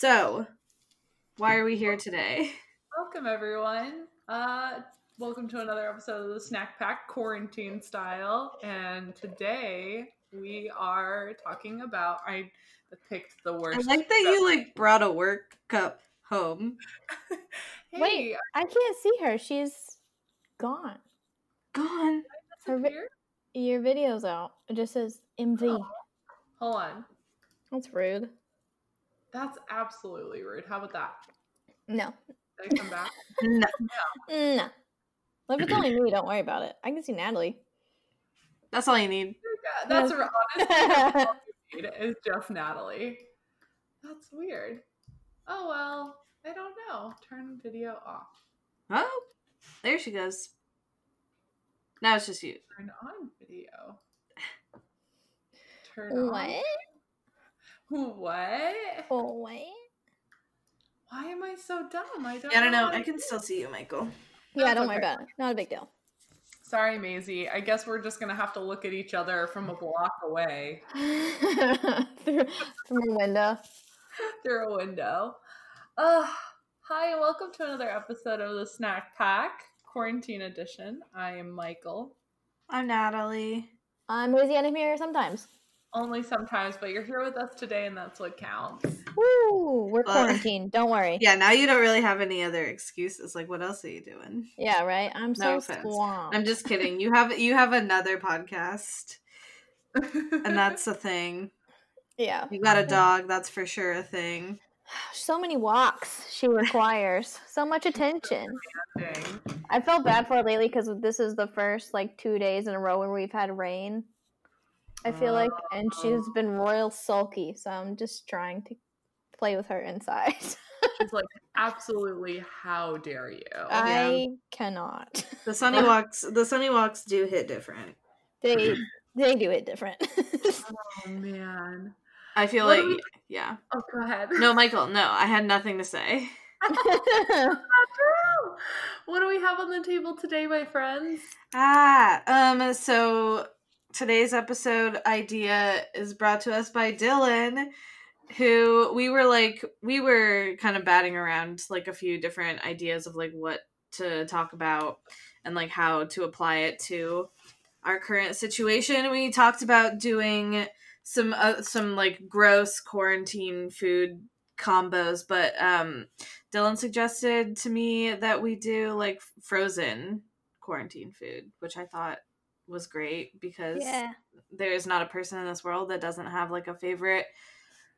So, why are we here today? Welcome everyone. Uh welcome to another episode of the Snack Pack quarantine style. And today we are talking about I picked the worst. I like that you like brought a work cup home. Hey, Wait. I can't see her. She's gone. Gone. her vi- Your video's out. It just says MV. Oh. Hold on. That's rude. That's absolutely rude. How about that? No. Did I come back? No. No. Well, if it's only me, don't worry about it. I can see Natalie. That's all you need. Yeah, that's r- honestly all you need is just Natalie. That's weird. Oh well, I don't know. Turn video off. Oh, there she goes. Now it's just you. Turn on video. Turn on. What? What? Oh, what? Why am I so dumb? I don't. Yeah, I don't know. how I can still see you, Mykel. Yeah, That's don't worry about it. Not a big deal. Sorry, Mazie. I guess we're just gonna have to look at each other from a block away Through, from a window. through a window. Uh, hi, and welcome to another episode of the Snack Pack Quarantine Edition. I am Mykel. I'm Natalie. I'm Louisiana here sometimes. Only sometimes, but you're here with us today, and that's what counts. Woo! We're Uh, quarantined. Don't worry. Yeah, now you don't really have any other excuses. Like, what else are you doing? Yeah, right? I'm so offense. swamped. I'm just kidding. You have you have another podcast, and that's a thing. yeah. You got a dog. That's for sure a thing. So many walks she requires. so much attention. I felt bad for her lately because this is the first like two days in a row where we've had rain. I feel like, and she's been royal sulky, so I'm just trying to play with her inside. She's like, absolutely, how dare you? I cannot. The sunny walks. The sunny walks do hit different. They they do it different. oh man. I feel What like we- yeah. Oh, go ahead. No, Mykel. No, I had nothing to say. What do we have on the table today, my friends? Ah, um, so today's episode idea is brought to us by Dylan, who we were like, we were kind of batting around like a few different ideas of like what to talk about and like how to apply it to our current situation. We talked about doing some uh, some like gross quarantine food combos, but um Dylan suggested to me that we do like frozen quarantine food, which I thought was great because yeah. there is not a person in this world that doesn't have like a favorite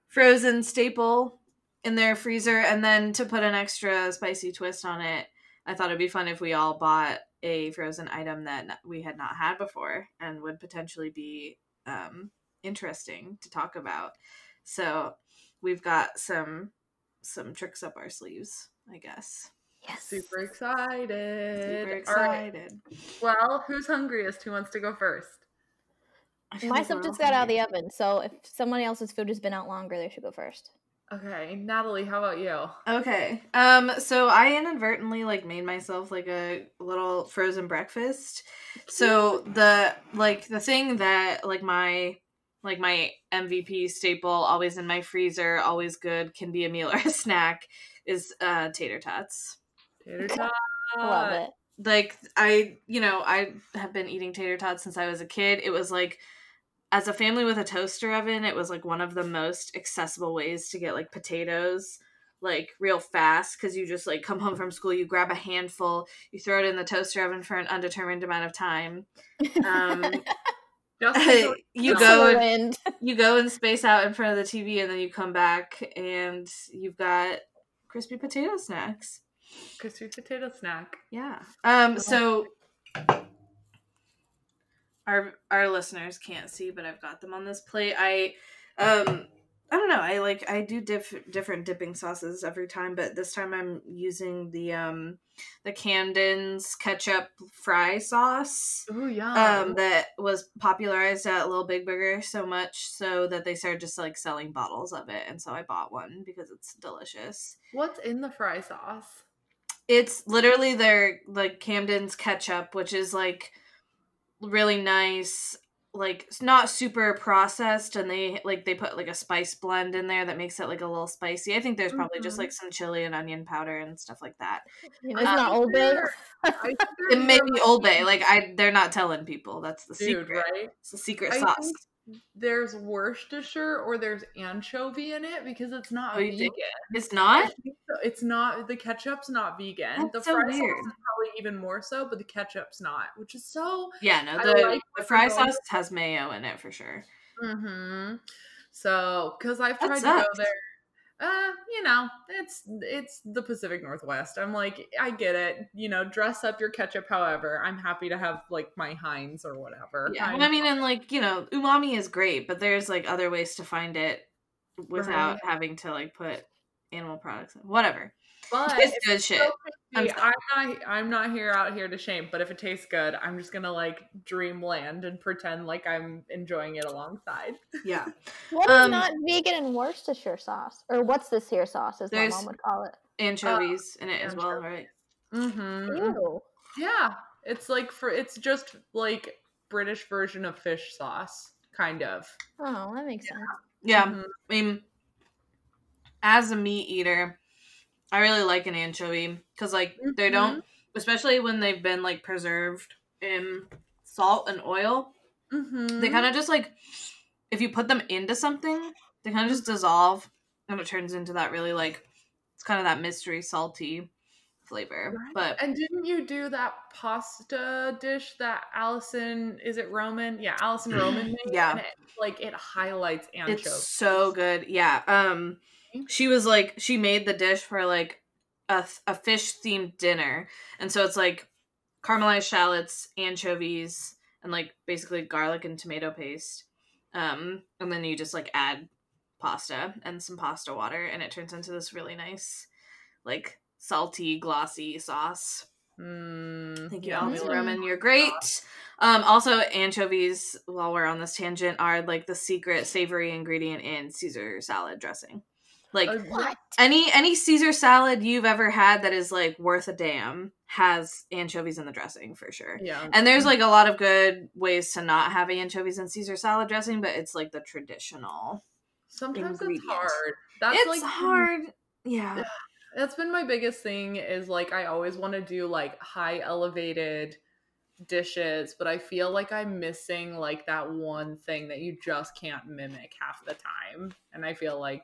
frozen staple in their freezer. And then to put an extra spicy twist on it, I thought it'd be fun if we all bought a frozen item that we had not had before and would potentially be um, interesting to talk about. So we've got some some tricks up our sleeves, I guess. Yes. Super excited. Super All right. excited. Well, who's hungriest? Who wants to go first? I My like stuff just got out of the oven, so if someone else's food has been out longer, they should go first. Okay, Natalie, how about you? Okay. Um so I inadvertently like made myself like a little frozen breakfast. So the like the thing that like my like my MVP staple always in my freezer, always good, can be a meal or a snack is uh tater tots. Tater tot. Love it. Like I, you know, I have been eating tater tots since I was a kid. It was like as a family with a toaster oven, it was like one of the most accessible ways to get like potatoes like real fast because you just like come home from school, you grab a handful, you throw it in the toaster oven for an undetermined amount of time. Um, Just you go and, you go and space out in front of the TV, and then you come back and you've got crispy potato snacks. Crispy potato snack. Yeah. Um. So our our listeners can't see, but I've got them on this plate. I um I don't know. I like I do diff- different dipping sauces every time, but this time I'm using the um the Camden's ketchup fry sauce. Ooh, yum. Um, that was popularized at Little Big Burger so much so that they started just like selling bottles of it, and so I bought one because it's delicious. What's in the fry sauce? It's literally their like Camden's ketchup, which is like really nice like it's not super processed and they like they put like a spice blend in there that makes it like a little spicy. I think there's probably just Mhm. like some chili and onion powder and stuff like that. You know, it's Um, not Old Bay. Sure. I think It may be Old Bay. Like I they're not telling people. That's the dude, secret. right? It's the secret I sauce. think there's Worcestershire or there's anchovy in it because it's not Oh, vegan. It's not? It's not the ketchup's not vegan. That's the so fry sauce is probably even more so, but the ketchup's not, which is so Yeah, no, the, like the fry going sauce has mayo in it for sure. Mm-hmm. So, because I've tried to go there, uh, you know, it's it's the Pacific Northwest. I'm like, I get it. You know, dress up your ketchup. However, I'm happy to have like my Heinz or whatever. Yeah. I'm- I mean and like, you know, umami is great, but there's like other ways to find it without Right. having to like put animal products in. Whatever. But It's good shit. so I'm I'm, not. I'm not here out here to shame. But if it tastes good, I'm just gonna like dreamland and pretend like I'm enjoying it alongside. Yeah. What is Um, not vegan in Worcestershire sauce? Or what's this here sauce, as my mom would call it? Anchovies in it as well, right? Mm-hmm. Ew. Yeah, it's like for it's just like British version of fish sauce, kind of. Oh, that makes sense. Yeah. Mhm. I mean, as a meat eater, I really like an anchovy because, like, they don't, especially when they've been like preserved in salt and oil. Mhm. They kind of just like, if you put them into something, they kind of just dissolve, and it turns into that really like, it's kind of that mystery salty flavor. Right. But And didn't you do that pasta dish that Alison is it Roman? Yeah, Alison Roman made. Yeah. it, like it highlights anchovies. It's so good. Yeah. Um she was like she made the dish for like a, a fish themed dinner. And so it's like caramelized shallots, anchovies, and like basically garlic and tomato paste. Um and then you just like add pasta and some pasta water and it turns into this really nice like salty glossy sauce. Mm, Thank you, yummy. Alex Mm. Roman. You're great. Um, also, anchovies, while we're on this tangent, are like the secret savory ingredient in Caesar salad dressing. Like What? any any Caesar salad you've ever had that is like worth a damn has anchovies in the dressing for sure. yeah. And there's like a lot of good ways to not have anchovies in Caesar salad dressing, but it's like the traditional. Sometimes it's hard. That's it's like hard. Yeah. That's been my biggest thing is like I always want to do like high elevated dishes, but I feel like I'm missing like that one thing that you just can't mimic half the time. And I feel like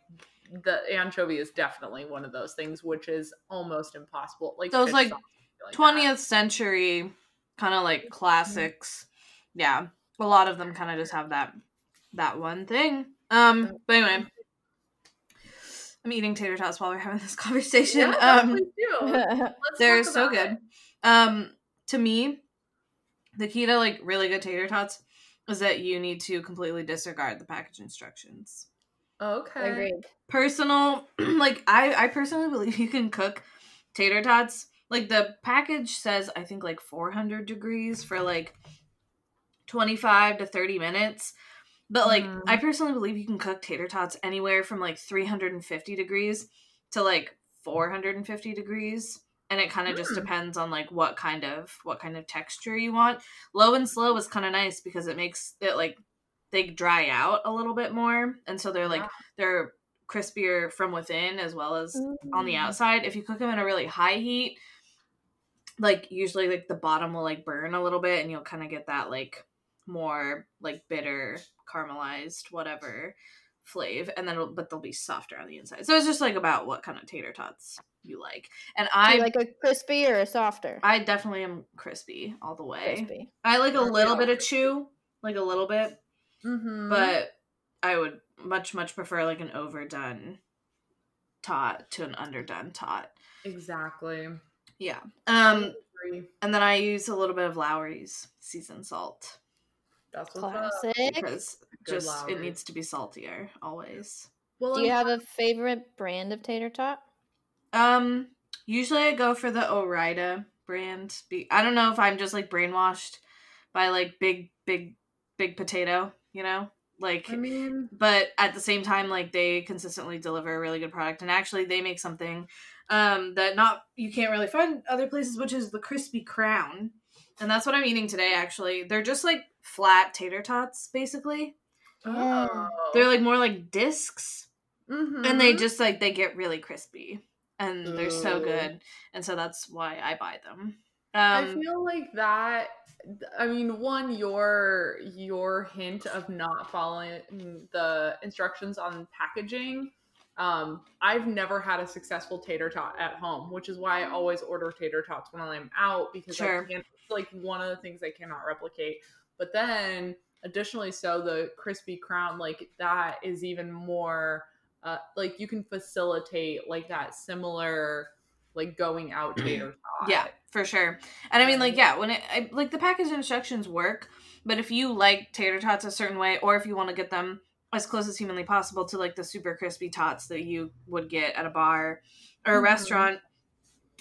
the anchovy is definitely one of those things which is almost impossible. Like Those, like, sauce, I feel like 20th century kind of like classics. Yeah. A lot of them kind of just have that that one thing. Um but anyway, I'm eating tater tots while we're having this conversation. Yeah, um please do. Let's they're so good. it. Um to me, the key to like really good tater tots is that you need to completely disregard the package instructions. Okay. Agreed. Personal like I I personally believe you can cook tater tots. Like the package says I think like 400 degrees for like 25 to 30 minutes. But like Mhm. I personally believe you can cook tater tots anywhere from like 350 degrees to like 450 degrees and it kind of just Mm. depends on like what kind of what kind of texture you want. Low and slow is kind of nice because it makes it like they dry out a little bit more and so they're like they're crispier from within as well as on the Mm. outside. If you cook them in a really high heat, like usually like the bottom will like burn a little bit and you'll kind of get that like more like bitter caramelized whatever flavor and then but they'll be softer on the inside. So it's just like about what kind of tater tots you like. And I you like a crispy or a softer? I definitely am crispy all the way. crispy. I like a little bit of chew, like a little bit, Mhm. but I would much much prefer like an overdone tot to an underdone tot. exactly. Yeah. Um and then I use a little bit of Lawry's seasoned salt That's what's. Classic. because Good just it needs to be saltier always. Well, Do you I'm- have a favorite brand of tater tot? Um, usually I go for the Ore-Ida brand. Be- I don't know if I'm just like brainwashed by like big, big, big potato. You know, like. I mean, but at the same time, like they consistently deliver a really good product, and actually they make something um, that not you can't really find other places, which is the crispy crown, and that's what I'm eating today. Actually, they're just like flat tater tots, basically. Oh. They're like more like discs, Mhm. and they just like they get really crispy and they're so good and so that's why i buy them I um feel like that. I mean, one your your hint of not following the instructions on packaging. Um, I've never had a successful tater tot at home, which is why I always order tater tots when I'm out because Sure. I can't. It's like one of the things I cannot replicate. But then, additionally, so the crispy crown, like that, is even more. Uh, like you can facilitate like that similar, like going out tater tot. yeah for sure and i mean like yeah when it I, like the package instructions work but if you like tater tots a certain way or if you want to get them as close as humanly possible to like the super crispy tots that you would get at a bar or a Mhm. restaurant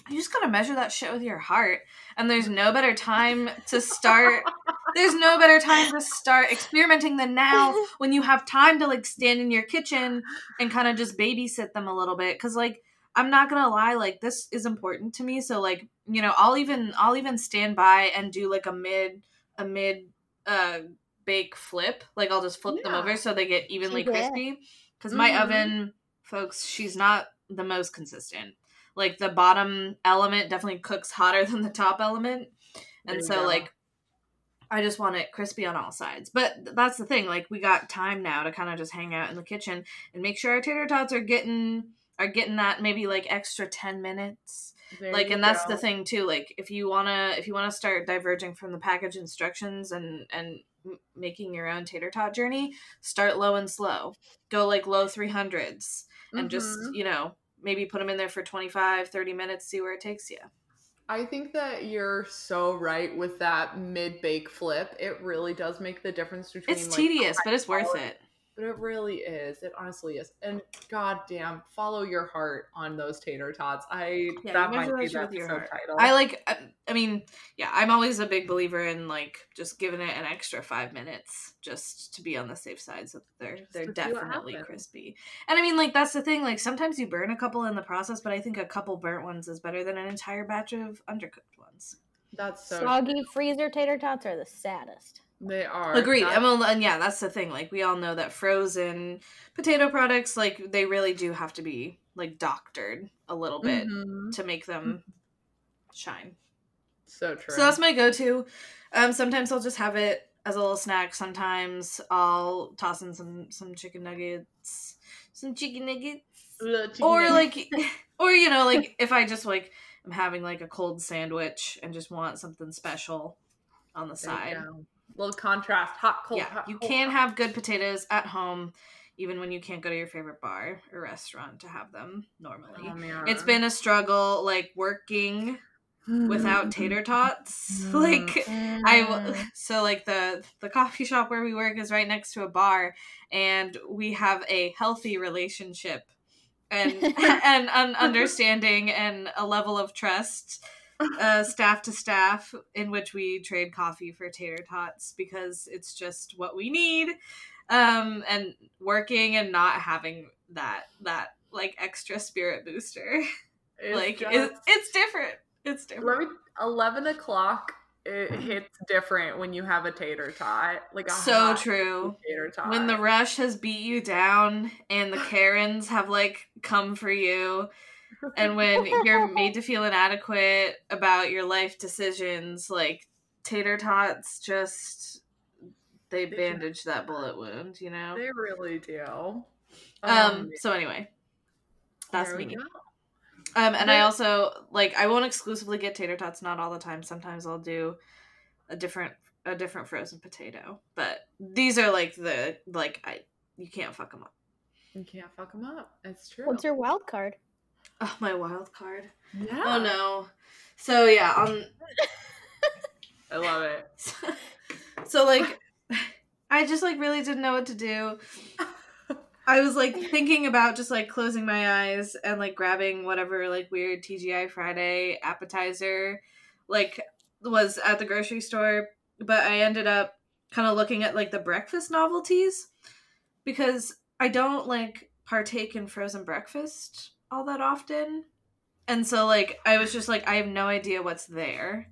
you just gotta measure that shit with your heart and there's no better time to start there's no better time to start experimenting than now when you have time to like stand in your kitchen and kind of just babysit them a little bit because like i'm not gonna lie like this is important to me so like you know i'll even i'll even stand by and do like a mid a mid uh bake flip like i'll just flip them over so they get evenly Yeah. crispy because my Mhm. oven folks she's not the most consistent like the bottom element definitely cooks hotter than the top element and so go. like I just want it crispy on all sides. But that's the thing. Like we got time now to kind of just hang out in the kitchen and make sure our tater tots are getting are getting that maybe like extra 10 minutes. There like and that's the thing too. Like if you want to if you want to start diverging from the package instructions and and making your own tater tot journey, start low and slow. Go like low 300s and just, Mhm. you know, maybe put them in there for 25 30 minutes see where it takes you. I think that you're so right with that mid bake flip. It really does make the difference between. It's like, tedious, but it's worth it. But it really is. It honestly is. And goddamn, follow your heart on those tater tots. I Yeah, that might be that shit the with your episode heart. title. I like. I, I mean, yeah, I'm always a big believer in like just giving it an extra five minutes just to be on the safe side, so that they're Just they're to see what definitely crispy. And I mean, like that's the thing. Like sometimes you burn a couple in the process, but I think a couple burnt ones is better than an entire batch of undercooked ones. That's so Soggy freezer tater tots are the saddest. They are Agreed. That- I mean, and yeah, that's the thing. Like we all know that frozen potato products, like they really do have to be like doctored a little bit Mhm. to make them shine. So true. So that's my go-to. Um, sometimes I'll just have it as a little snack. Sometimes I'll toss in some some chicken nuggets, some chicken nuggets, chicken or nuggets. like, or you know, like if I just like I'm having like a cold sandwich and just want something special on the There side. Little contrast, hot, cold. yeah, hot, you cold, can hot. have good potatoes at home, even when you can't go to your favorite bar or restaurant to have them normally. Oh, man. It's been a struggle, like working without tater tots. like I Mm. so like the the coffee shop where we work is right next to a bar, and we have a healthy relationship, and and an understanding and a level of trust, uh, staff to staff, in which we trade coffee for tater tots because it's just what we need, um, and working and not having that that like extra spirit booster, It's like just- it, it's different. It's different. 11 o'clock, it hits different when you have a tater tot. Like So true. Tater tot. when the rush has beat you down and the karens have like come for you and when you're made to feel inadequate about your life decisions like tater tots just they They bandage that bullet wound you know They really do. um so anyway that's me um and i also like i won't exclusively get tater tots not all the time sometimes i'll do a different a different frozen potato but these are like the like i you can't fuck them up You can't fuck them up. It's true. What's your wild card? Oh, my wild card. yeah. Oh no. So yeah, um I love it. so like I just like really didn't know what to do. I was like thinking about just like closing my eyes and like grabbing whatever like weird TGI Friday appetizer like was at the grocery store, but I ended up kind of looking at like the breakfast novelties because I don't like partake in frozen breakfast all that often. And so like I was just like I have no idea what's there.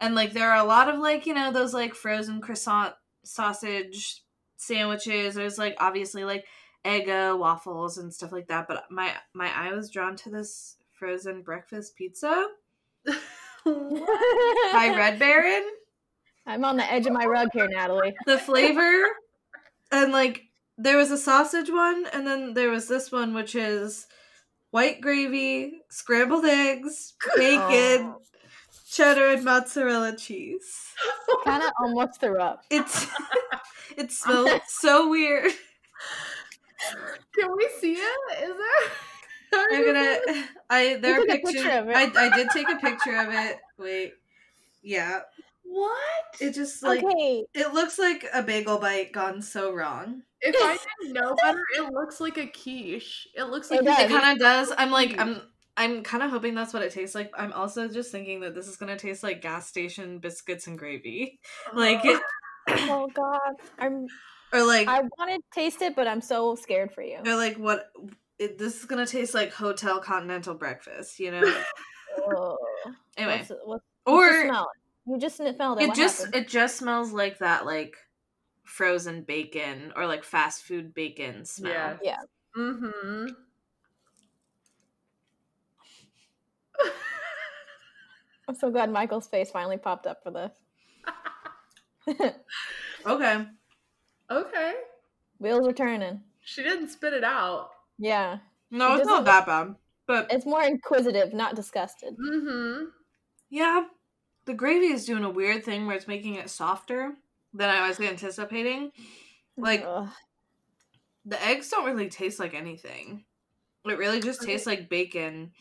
And like there are a lot of like, you know, those like frozen croissant sausage sandwiches. There's like obviously like Eggo uh, waffles and stuff like that, but my my eye was drawn to this frozen breakfast pizza by Red Baron. I'm on the edge of my rug here, Natalie. the flavor and like there was a sausage one and then there was this one which is white gravy scrambled eggs bacon Oh, cheddar and mozzarella cheese kind of almost threw up. it's it smells so weird Can we see it? Is there? i'm gonna i there are took a pictures picture of it. I, I did take a picture of it wait yeah What? it just like okay, it looks like a bagel bite gone so wrong If I didn't know better, it looks like a quiche. It looks like It. It kind of does. I'm like, I'm, I'm kind of hoping that's what it tastes like. I'm also just thinking that this is gonna taste like gas station biscuits and gravy, like it, oh god, I'm. or like, I want to taste it, but I'm so scared for you. or like what. It, this is gonna taste like hotel continental breakfast, you know. Oh. anyway, What's, what's, what's or the smell? You just smelled it. it What just happened? it just smells like that like frozen bacon or like fast food bacon smell. Yeah. Yeah. Mm-hmm. I'm so glad Mykel's face finally popped up for this. Okay. Okay. Wheels are turning. She didn't spit it out. Yeah, No, It it's doesn't- that bad, but it's more inquisitive, not disgusted. Mm-hmm. Yeah. The gravy is doing a weird thing where it's making it softer than I was anticipating. Like Ugh. the eggs don't really taste like anything. It really just tastes like bacon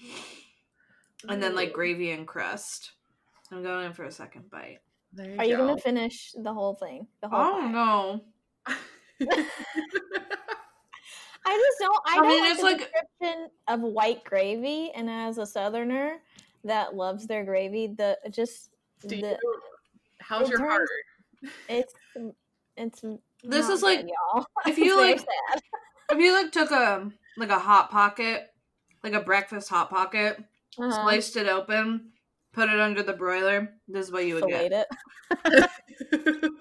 and then like gravy and crust. I'm going in for a second bite. There Are you gonna finish the whole thing? The whole Oh pie? no. I just don't. I, I don't mean, like it's the like- description of white gravy, and as a Southerner that loves their gravy, the just Do you, how's it your turns- heart? It's it's. This is like- good, y'all. if you, like- sad. If you like took a like a hot pocket, like a breakfast hot pocket, Uh-huh. sliced it open, put it under the broiler, this is what you would Filleted get. it.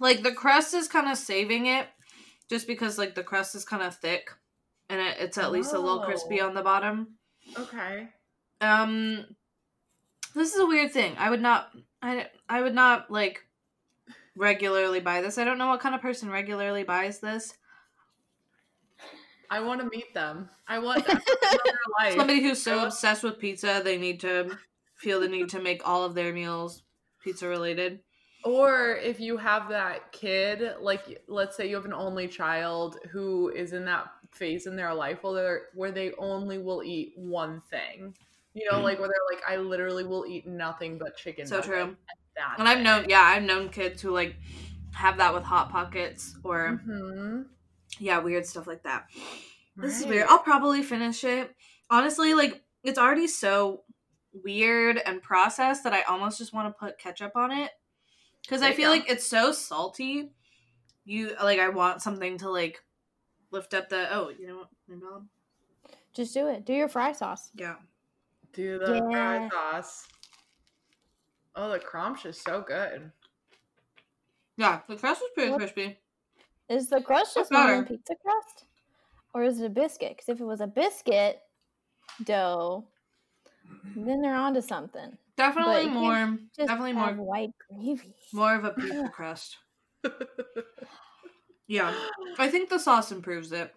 Like the crust is kind of saving it just because like the crust is kind of thick and it, it's at least a little crispy Oh. on the bottom. okay. Um, this is a weird thing. I would not. I I would not like regularly buy this. I don't know what kind of person regularly buys this. I want to meet them. I want that for their life. Somebody who's so obsessed with pizza, they need to feel the need to make all of their meals pizza related. Or if you have that kid, like let's say you have an only child who is in that phase in their life where they're, where they only will eat one thing. You know, mm-hmm. like where they're like, I literally will eat nothing but chicken. So true. And that's And I've known, yeah, I've known kids who like have that with hot pockets or Mhm. yeah, weird stuff like that. This is weird. I'll probably finish it. Honestly, like it's already so weird and processed that I almost just want to put ketchup on it because I feel go. like it's so salty. You like I want something to like lift up the oh you know what maybe I'll- Just do it. Do your fry sauce. yeah Do the fry sauce. Oh, the crunch is so good. yeah the crust was pretty What- crispy. Is the crust just normal better. pizza crust, or is it a biscuit? Because if it was a biscuit dough, then they're onto something. Definitely you more Just definitely have more white gravy. more of a pizza crust. Yeah, I think the sauce improves it.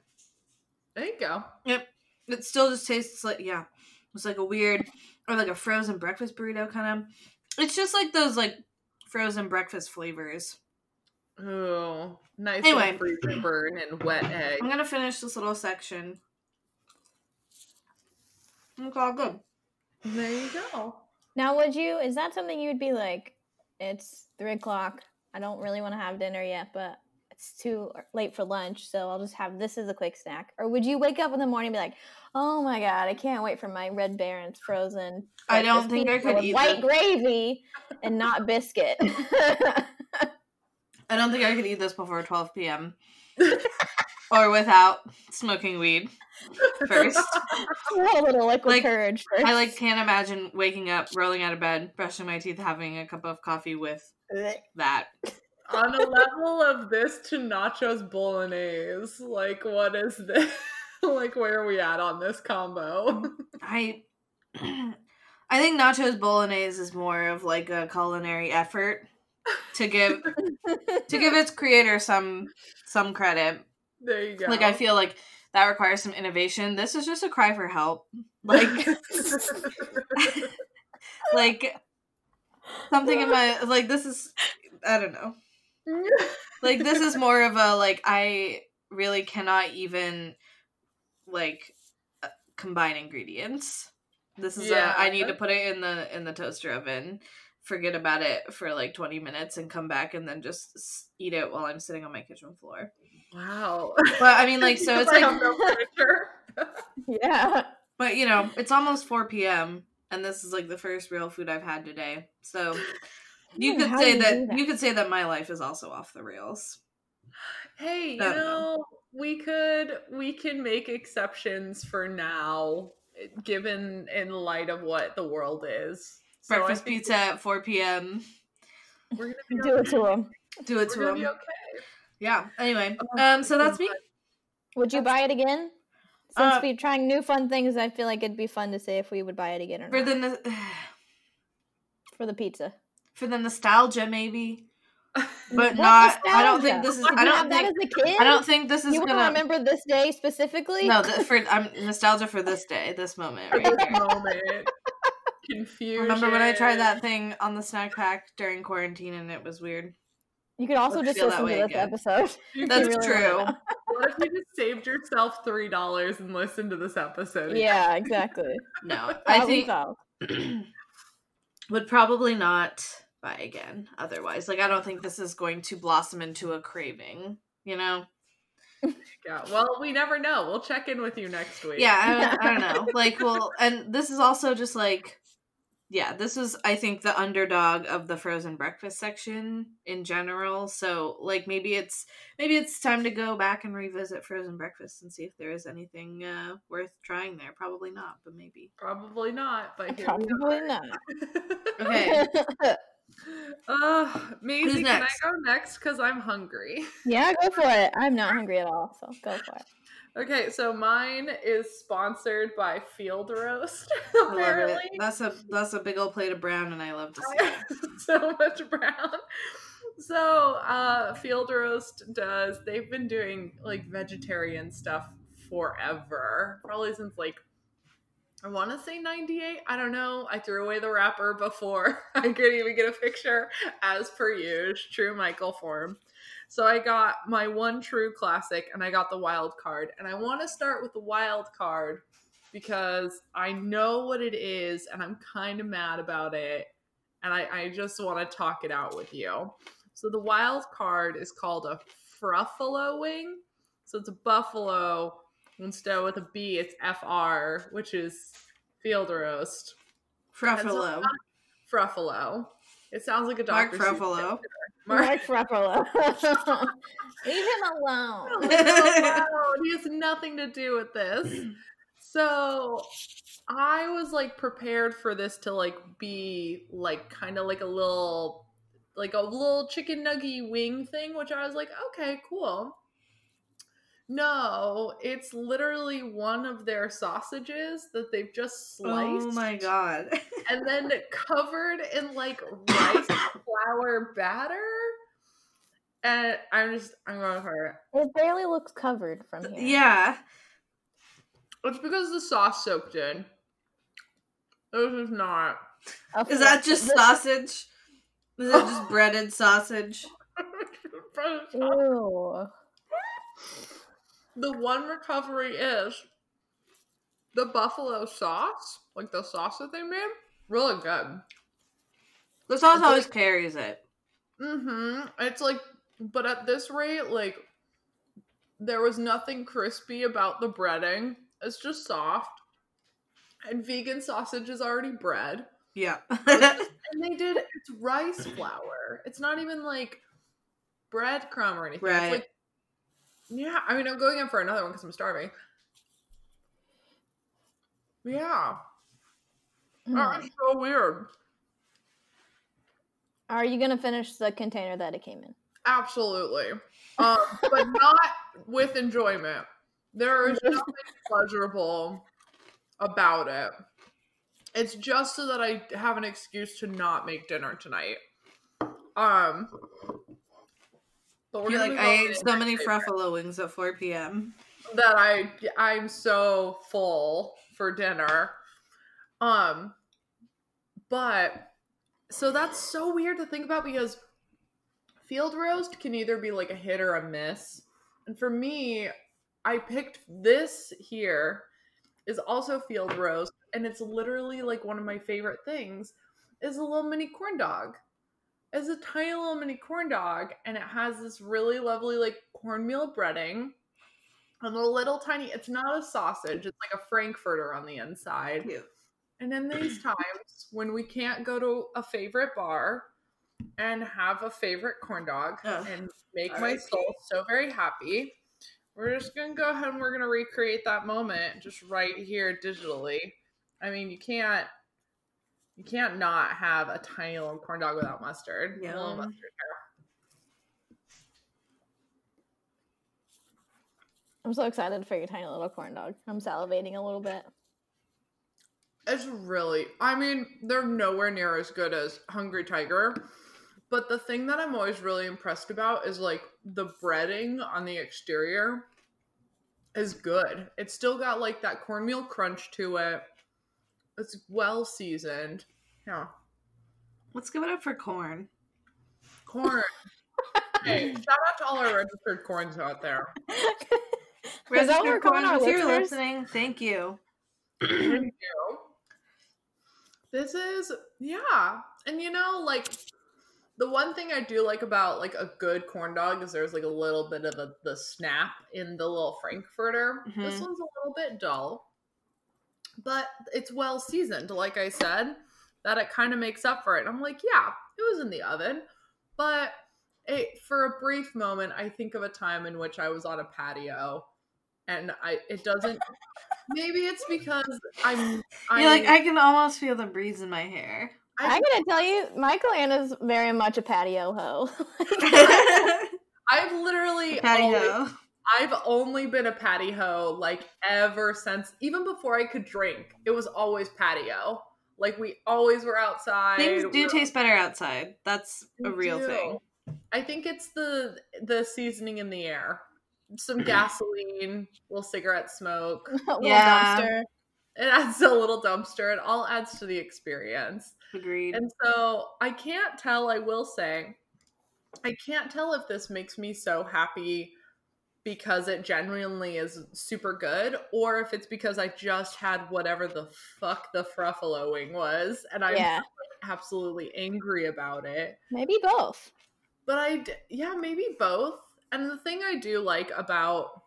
there you go. Yep, it still just tastes like yeah, it's like a weird or like a frozen breakfast burrito kind of. It's just like those like frozen breakfast flavors. Oh, nice Anyway. little freezer burn and wet egg. I'm gonna finish this little section. It's all good. There you go. Now, would you? Is that something you would be like? It's three o'clock. I don't really want to have dinner yet, but it's too late for lunch, so I'll just have this as a quick snack? Or would you wake up in the morning and be like, oh my god, I can't wait for my Red Baron's frozen? I don't think I could eat white that. gravy and not biscuit. I don't think I could eat this before 12 p.m. or without smoking weed first. a little liquid Like, courage first. I like can't imagine waking up, rolling out of bed, brushing my teeth, having a cup of coffee with that. On a level of this to nachos bolognese, like what is this? like where are we at on this combo? I I think nachos bolognese is more of like a culinary effort to give to give its creator some some credit. there you go. Like I feel like that requires some innovation. This is just a cry for help. Like like something in my like this is I don't know. Like this is more of a like I really cannot even like uh, combine ingredients. This is Yeah. a I need to put it in the in the toaster oven, forget about it for like 20 minutes and come back and then just eat it while I'm sitting on my kitchen floor. wow. But I mean like so it's like no yeah. but you know, it's almost 4 p.m. and this is like the first real food I've had today. So you could say you that, that? you could say that my life is also off the rails. Hey, you know. know, we could we can make exceptions for now, given in light of what the world is. So Breakfast think pizza at 4 p.m. We're gonna be Do it to him. Do it We're to gonna him. okay. Yeah. Anyway, Oh, um, so that's me. Would you buy it again? Since Uh, we're trying new fun things, I feel like it'd be fun to say if we would buy it again or For not. the for the pizza. For the nostalgia, maybe, but not. I don't think this is. I don't have that think. as a kid? I don't think this is you want to gonna. remember this day specifically? No, th- for I'm nostalgia for this day, this moment right this moment, confusion. Remember when I tried that thing on the snack pack during quarantine and it was weird? you could also Let's just listen to this again. episode. That's really true. What if you just saved yourself three dollars and listened to this episode? Yeah, exactly. No, I think would probably not buy again. Otherwise, like I don't think this is going to blossom into a craving. You know? Yeah. Well, we never know. We'll check in with you next week. Yeah, I, I don't know. Like, well, and this is also just like, yeah, this is I think the underdog of the frozen breakfast section in general. So, like, maybe it's maybe it's time to go back and revisit frozen breakfast and see if there is anything uh, worth trying there. Probably not, but maybe. Probably not. But here we Probably are. not. Okay, Uh, Mazie, can I go next? Because I'm hungry. yeah, go for it. I'm not hungry at all, so go for it. Okay, so mine is sponsored by Field Roast. Apparently. That's a that's a big old plate of brown, and I love to see it. so much brown. So, uh, Field Roast does. They've been doing like vegetarian stuff forever, probably since like I want to say 98. I don't know. I threw away the wrapper before I could even get a picture, as per usual, true Mykel form. So I got my one true classic and I got the wild card. And I want to start with the wild card because I know what it is and I'm kind of mad about it. And I, I just want to talk it out with you. So the wild card is called a fruffalo wing. So it's a buffalo. Instead with a B, it's FR, which is field roast. Fruffalo, Fruffalo. It sounds like a Mark Dr. Seuss Fruffalo. character. Mark Mark Ruffalo. Leave him alone. Leave him alone. He has nothing to do with this. So I was like prepared for this to like be like kind of like a little like a little chicken nuggy wing thing, which I was like, okay, cool. No, it's literally one of their sausages that they've just sliced Oh my god! and then covered in like rice flour batter. And I'm just I'm going for it. It barely looks covered from here. yeah, It's because the sauce soaked in. This is not. A is that just sausage? Is it just breaded sausage? Ew. The one recovery is the buffalo sauce, like the sauce that they made, really good. The sauce It's always like- carries it. Mm-hmm. It's like but at this rate, like there was nothing crispy about the breading. It's just soft. And vegan sausage is already bread. Yeah. And they did it's rice flour. It's not even like breadcrumb or anything. Right. It's like Yeah, I mean I'm going in for another one because I'm starving. Yeah. Oh, it's so weird. Are you gonna finish the container that it came in? Absolutely. Um, but not with enjoyment. There is nothing pleasurable about it. It's just so that I have an excuse to not make dinner tonight. Um, but You're like, I ate so many Fruffalo wings at 4 p.m. that I I'm so full for dinner. Um, but so that's so weird to think about because field roast can either be like a hit or a miss. And for me, I picked this here is also field roast and it's literally like one of my favorite things is a little mini corn dog. It's a tiny little mini corn dog and it has this really lovely like cornmeal breading and a little tiny it's not a sausage, it's like a frankfurter on the inside. Cute. And in these times when we can't go to a favorite bar and have a favorite corn dog Ugh. and make my R.I.P. soul so very happy, we're just gonna go ahead and we're gonna recreate that moment just right here digitally. I mean, you can't you can't not have a tiny little corn dog without mustard. A little mustard. I'm so excited for your tiny little corn dog. I'm salivating a little bit. It's really, I mean, they're nowhere near as good as Hungry Tiger. But the thing that I'm always really impressed about is like the breading on the exterior is good. It's still got like that cornmeal crunch to it. It's well seasoned. Yeah. Let's give it up for corn. Corn. hey, shout out to all our registered corns out there. Is that where Registered corn, corn our if you're listeners? listening, thank you. Thank you. This is yeah, and you know, like the one thing I do like about like a good corn dog is there's like a little bit of a, the snap in the little frankfurter. This Mhm. one's a little bit dull, but it's well seasoned. Like I said, that it kind of makes up for it. I'm like, yeah, it was in the oven, but it, for a brief moment, I think of a time in which I was on a patio, and I it doesn't. maybe it's because I'm. I'm You're like, I can almost feel the breeze in my hair. I'm gonna tell you, Mykel Anna's very much a patio hoe. I've literally Patty always, ho. I've only been a patio like ever since even before I could drink. It was always patio. Like we always were outside. Things do We- taste better outside. That's a real do. thing. I think it's the the seasoning in the air. Some mm-hmm. gasoline, little cigarette smoke. A little Yeah. dumpster. It adds a little dumpster. It all adds to the experience. Agreed. And so I can't tell, I will say, I can't tell if this makes me so happy because it genuinely is super good or if it's because I just had whatever the fuck the fruffalo wing was and I'm Yeah, absolutely angry about it. maybe both. But I, d- yeah, maybe both. And the thing I do like about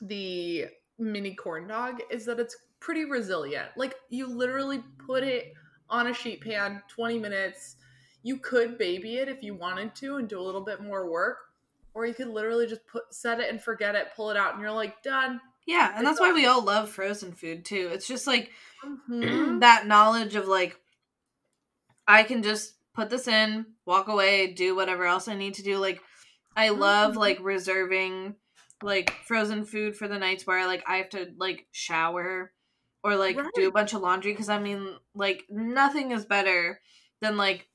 the mini corn dog is that it's pretty resilient. Like, you literally put it on a sheet pan 20 minutes. You could baby it if you wanted to and do a little bit more work. Or you could literally just put set it and forget it, pull it out, and you're like, done. yeah, and that's why we all love frozen food too. It's just like Mhm. that knowledge of like I can just put this in, walk away, do whatever else I need to do. Like I love Mhm. like reserving like frozen food for the nights where like I have to like shower or like do a bunch of laundry because I mean like nothing is better than like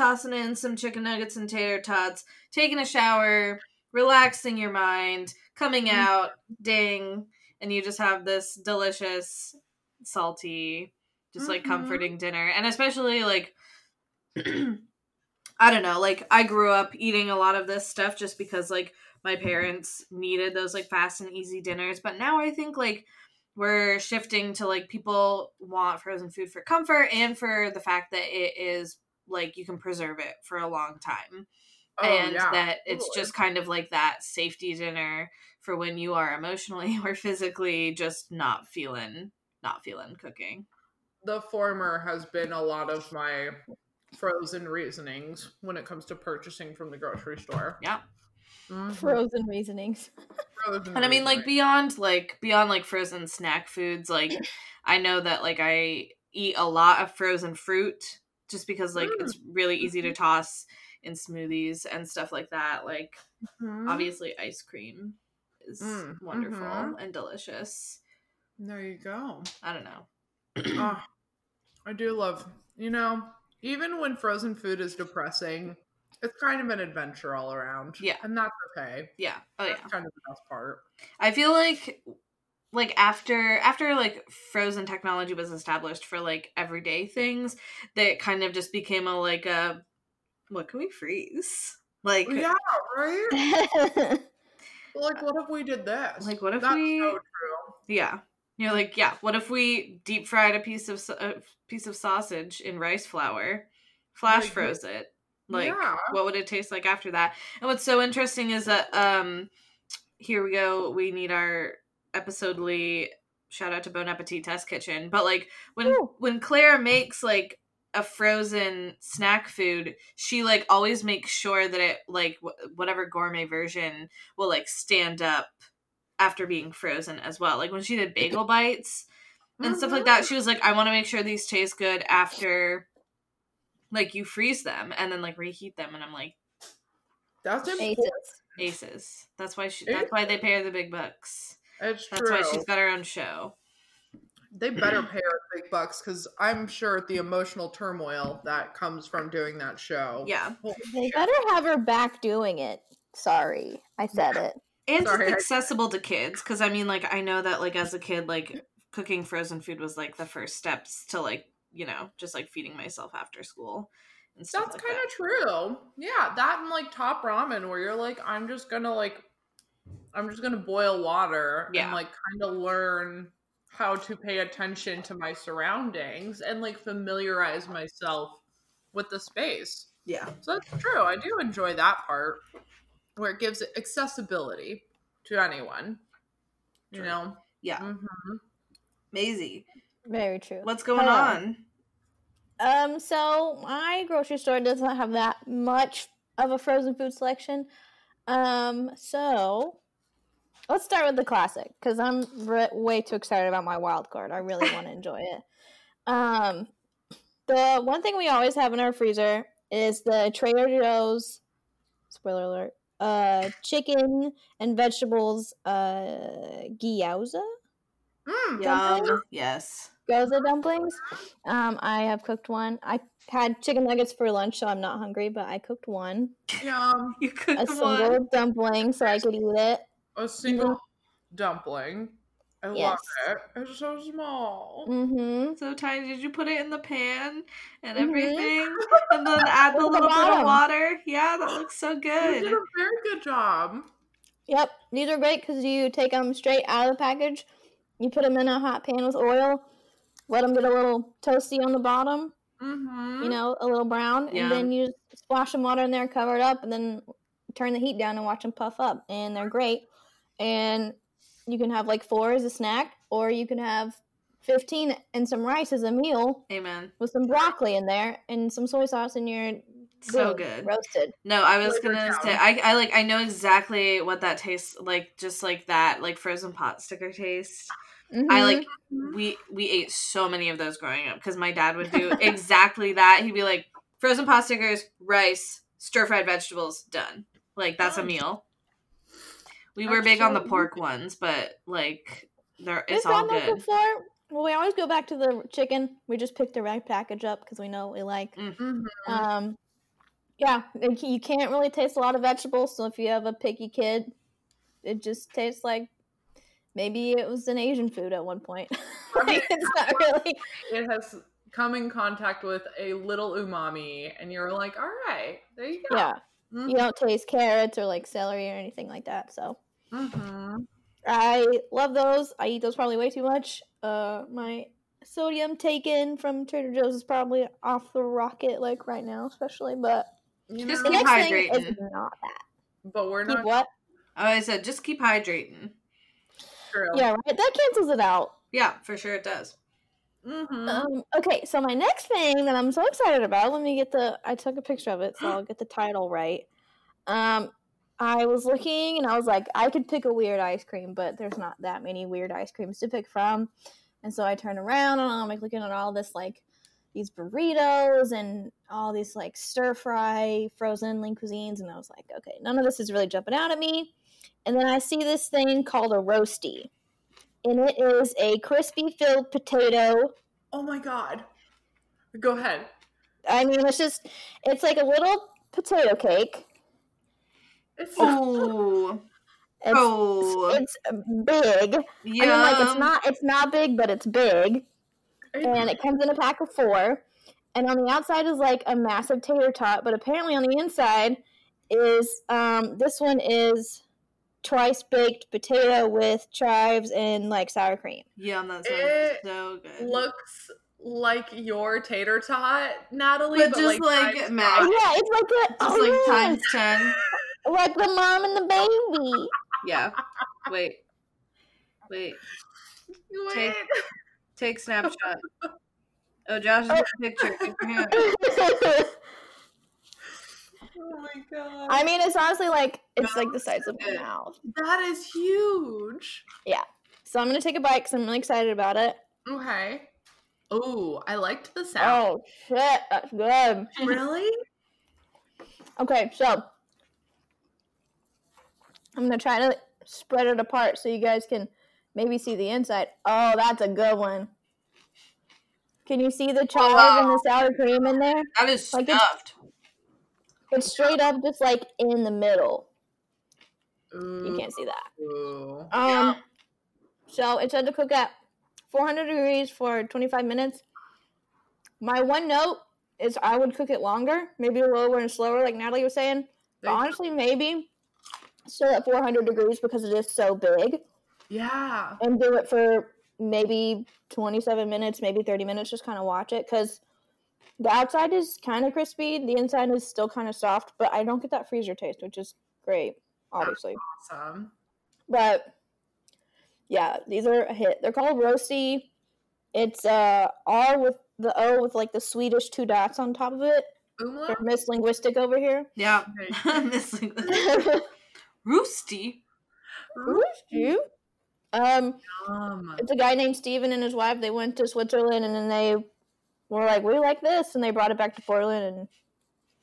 tossing in some chicken nuggets and tater tots, taking a shower, relaxing your mind, coming Mhm. out, ding, and you just have this delicious, salty, just like Mhm. comforting dinner. And especially like I don't know, like I grew up eating a lot of this stuff just because like my parents needed those like fast and easy dinners, but now I think like we're shifting to like people want frozen food for comfort and for the fact that it is like you can preserve it for a long time. Oh, and yeah, that it's totally. just kind of like that safety dinner for when you are emotionally or physically just not feeling not feeling cooking. the former has been a lot of my frozen reasonings when it comes to purchasing from the grocery store. Yeah. Mhm. Frozen reasonings. Frozen And I mean like beyond like beyond like frozen snack foods, like I know that like I eat a lot of frozen fruit just because like Mm. it's really easy to toss in smoothies and stuff like that. Like Mhm. obviously ice cream is Mm, wonderful mhm. and delicious. There you go. I don't know. Ah, I do love, you know, even when frozen food is depressing, it's kind of an adventure all around. Yeah. And that's okay. Yeah. Oh yeah. Kind of the best part. I feel like like after after like frozen technology was established for like everyday things, that kind of just became a like a what can we freeze? Like Yeah, right? Like, what if we did this? Like, what if That's we- so true. yeah. You're like, yeah, what if we deep fried a piece of a piece of sausage in rice flour, flash Like, froze it? Like yeah. what would it taste like after that? And what's so interesting is that um here we go, we need our episodely shout out to Bon Appetit Test Kitchen. But like when Ooh. when Claire makes like a frozen snack food, she like always makes sure that it like wh- whatever gourmet version will like stand up after being frozen as well. Like when she did bagel bites and stuff like that, she was like, I want to make sure these taste good after like you freeze them and then like reheat them. And I'm like, That's important. Aces. aces. That's why she. That's why they pay her the big bucks. It's That's true. why she's got her own show. they better pay her big bucks because I'm sure the emotional turmoil that comes from doing that show. Yeah, Holy They shit. better have her back doing it. Sorry, I said it. and Sorry, I- it's accessible to kids because I mean, like, I know that like as a kid, like cooking frozen food was like the first steps to like you know just like feeding myself after school and stuff That's like kind that. of true. Yeah, that and like top ramen where you're like, I'm just gonna like, I'm just gonna boil water Yeah. and like kind of learn how to pay attention to my surroundings and like familiarize myself with the space. Yeah, So that's true. I do enjoy that part where it gives accessibility to anyone. You know? yeah. hmm Mazie, Very true. what's going Hello. on? Um, so my grocery store doesn't have that much of a frozen food selection. Um, so let's start with the classic because I'm re- way too excited about my wild card. I really want to enjoy it. Um, the one thing we always have in our freezer is the Trader Joe's. Spoiler alert. Uh, chicken and vegetables. Uh, gyoza. Mm, Yum. Yes. Gyoza dumplings. Um, I have cooked one. I had chicken nuggets for lunch, so I'm not hungry, but I cooked one. yum. You cooked A single one. dumpling so I could eat it. A single dumpling. I love Yes. it. It's so small. Mm-hmm. So tiny. Did you put it in the pan and Mhm. everything, and then add the With the little bit of water? Yeah, that looks so good. You did a very good job. Yep, these are great because you take them straight out of the package. You put them in a hot pan with oil. Let them get a little toasty on the bottom. Mm-hmm. You know, a little brown, Yeah. and then you splash some water in there, cover it up, and then turn the heat down and watch them puff up. And they're great. And you can have like four as a snack, or you can have fifteen and some rice as a meal Amen. with some broccoli in there and some soy sauce, and you're So good. roasted. No, I was Flavor gonna town. say I, I like I know exactly what that tastes like, just like that, like frozen pot sticker taste. I Mhm. like we we ate so many of those growing up because my dad would do exactly that. He'd be like frozen pot stickers, rice, stir fried vegetables, done. Like that's a meal. We were big on the Absolutely. pork ones, but like there We've it's all done that good. before. Well, we always go back to the chicken. We just pick the right package up because we know what we like. Mm-hmm. Um, yeah, it- you can't really taste a lot of vegetables. So if you have a picky kid, it just tastes like maybe it was an Asian food at one point. Like, it's not really. It has come in contact with a little umami, and you're like, all right, there you go. Yeah, you don't taste carrots or like celery or anything like that. So Mm-hmm. I love those. I eat those probably way too much. Uh, my sodium taken from Trader Joe's is probably off the rocket like right now, especially. But You Just know, The keep next thing is hydrating. not that. but we're Keep not what? Oh, I said just keep hydrating. true. Yeah, right. That cancels it out. Yeah, for sure it does. Mm-hmm. Um, okay, so my next thing that I'm so excited about, let me get the I took a picture of it, so I'll get the title right. Um, I was looking and I was like, I could pick a weird ice cream, but there's not that many weird ice creams to pick from. And so I turn around and I'm like looking at all this like these burritos and all these like stir fry frozen lean cuisines, and I was like, okay, none of this is really jumping out at me. And then I see this thing called a roasty. And it is a crispy filled potato Oh my god. Go ahead. I mean, it's just, it's like a little potato cake. It's Oh, It's, oh, it's big. yeah. I mean, like it's not, it's not big, but it's big, and it comes in a pack of four. And on the outside is like a massive tater tot, but apparently on the inside is, um, this one is twice baked potato with chives and like sour cream. Yum, that sounds It so good. looks like your tater tot, Natalie, But but, just like times Mac. Oh, five. yeah, it's like a, Just oh, like yeah, times ten. like the mom and the baby. Yeah. Wait. Wait. Wait. Take- Take snapshot. Oh, Josh has a picture. Good for him. Oh my god. I mean, it's honestly like it's like the size of my mouth. that is huge. Yeah. So I'm gonna take a bite because I'm really excited about it. Okay. Oh, I liked the sound. Oh shit, that's good. Really? Okay, so I'm gonna try to spread it apart so you guys can maybe see the inside. Oh, that's a good one. Can you see the chives and the sour cream in there? That is Like stuffed. It's straight up just like in the middle. You can't see that. Ooh. Um, Yeah. so it said to cook at 400 degrees for 25 minutes. My one note is I would cook it longer, maybe lower and slower, like Natalie was saying. But honestly, maybe still at 400 degrees because it is so big, Yeah. and do it for maybe 27 minutes, maybe 30 minutes. Just kind of watch it because the outside is kind of crispy, the inside is still kind of soft, but I don't get that freezer taste, which is great, obviously. Awesome. But yeah, these are a hit. They're called roasty. It's uh R with the O with like the Swedish two dots on top of it. Umla? For Miss Linguistic over here. Yeah. Okay. Missing Roosty. Roosty. Um, Um, it's a guy named Steven and his wife. They went to Switzerland and then they were like, "We like this," and they brought it back to Portland, and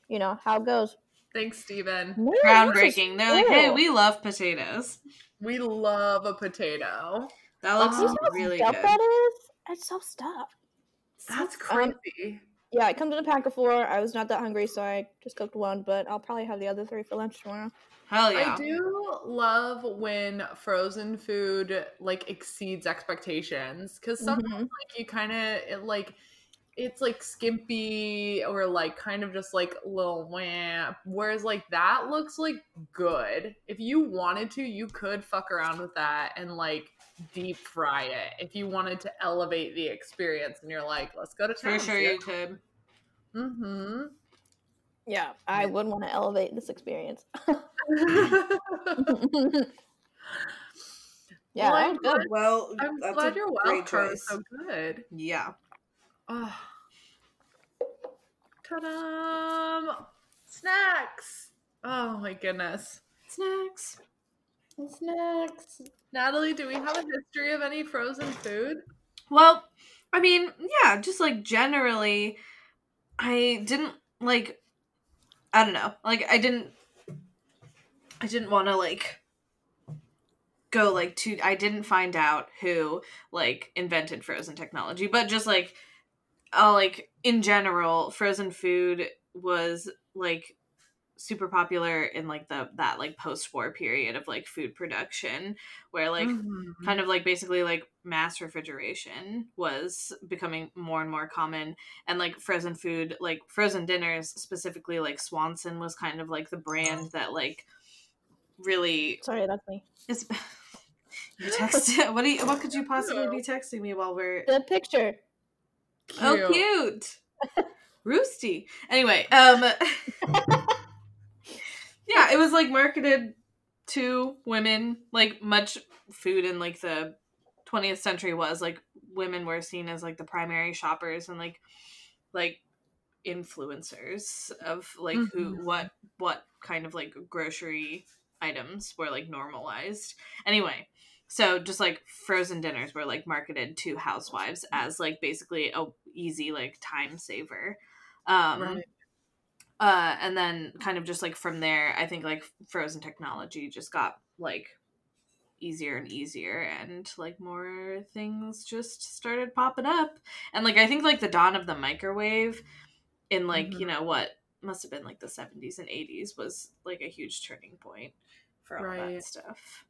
you know how it goes. thanks, Steven. Man, Groundbreaking. They're like, hey, we love potatoes. We love a potato. That looks You see how really good. that is? It's so stuffed. That's Um, crazy. Yeah, it comes in a pack of four. I was not that hungry, so I just cooked one, but I'll probably have the other three for lunch tomorrow. Hell yeah. I do love when frozen food like exceeds expectations because sometimes Mhm. like you kind of like it's like skimpy or like kind of just like little wham. Whereas like that looks like good. If you wanted to, you could fuck around with that and like deep fry it if you wanted to elevate the experience. And you're like, let's go to town. For sure you could. Mm-hmm. Yeah, I would want to elevate this experience. yeah, Well, I'm good. Well, I'm glad a your great wild card is so good. Yeah. Oh. Ta-da! Snacks! Oh my goodness. Snacks. Snacks. Natalie, do we have a history of any frozen food? Well, I mean, yeah, just like generally, I didn't like. I don't know. Like, I didn't. I didn't want to like go like to. I didn't find out who like invented frozen technology, but just like, uh, like in general, frozen food was like super popular in like the that like post-war period of like food production where like Mhm. kind of like basically like mass refrigeration was becoming more and more common and like frozen food like frozen dinners specifically like swanson was kind of like the brand that like really Sorry, that's me. is you text what do you what could you possibly be texting me while we're The picture. Oh cute roosty anyway um yeah, it was like marketed to women, like much food in like the 20th century was like women were seen as like the primary shoppers and like like influencers of like who Mhm. what what kind of like grocery items were like normalized. Anyway, so just like frozen dinners were like marketed to housewives as like basically a easy like time saver. Um Right. uh and then kind of just like from there i think like frozen technology just got like easier and easier and like more things just started popping up and like i think like the dawn of the microwave in like you Mhm. know what must have been like the 70s and 80s was like a huge turning point for all Right. that stuff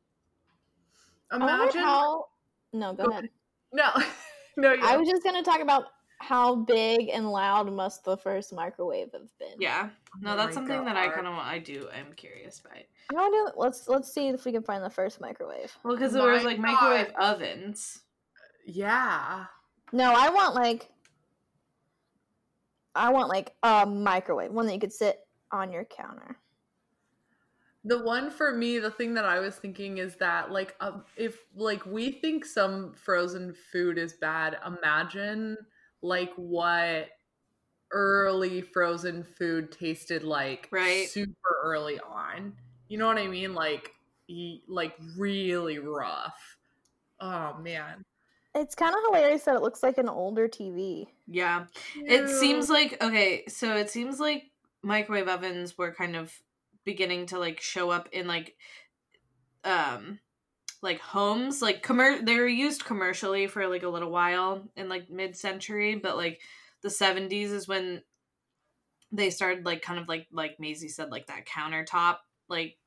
Oh, Imagine how. No, go Go ahead. no, no. I Yeah. was just gonna talk about how big and loud must the first microwave have been. yeah no Oh that's my something that i kind of i do i'm curious by I want to let's let's see if we can find the first microwave. well because there was like God. microwave ovens Yeah. No, I want like I want like a microwave, one that you could sit on your counter. The one for me, the thing that I was thinking is that like um, if like we think some frozen food is bad, imagine like what early frozen food tasted like Right. super early on. You know what I mean? Like y- like really rough. Oh man. It's kind of hilarious that it looks like an older TV. yeah It seems like okay, so it seems like microwave ovens were kind of beginning to like show up in like um like homes like commer- they were used commercially for like a little while in like mid-century but like the 70s is when they started like kind of like like Mazie said like that countertop like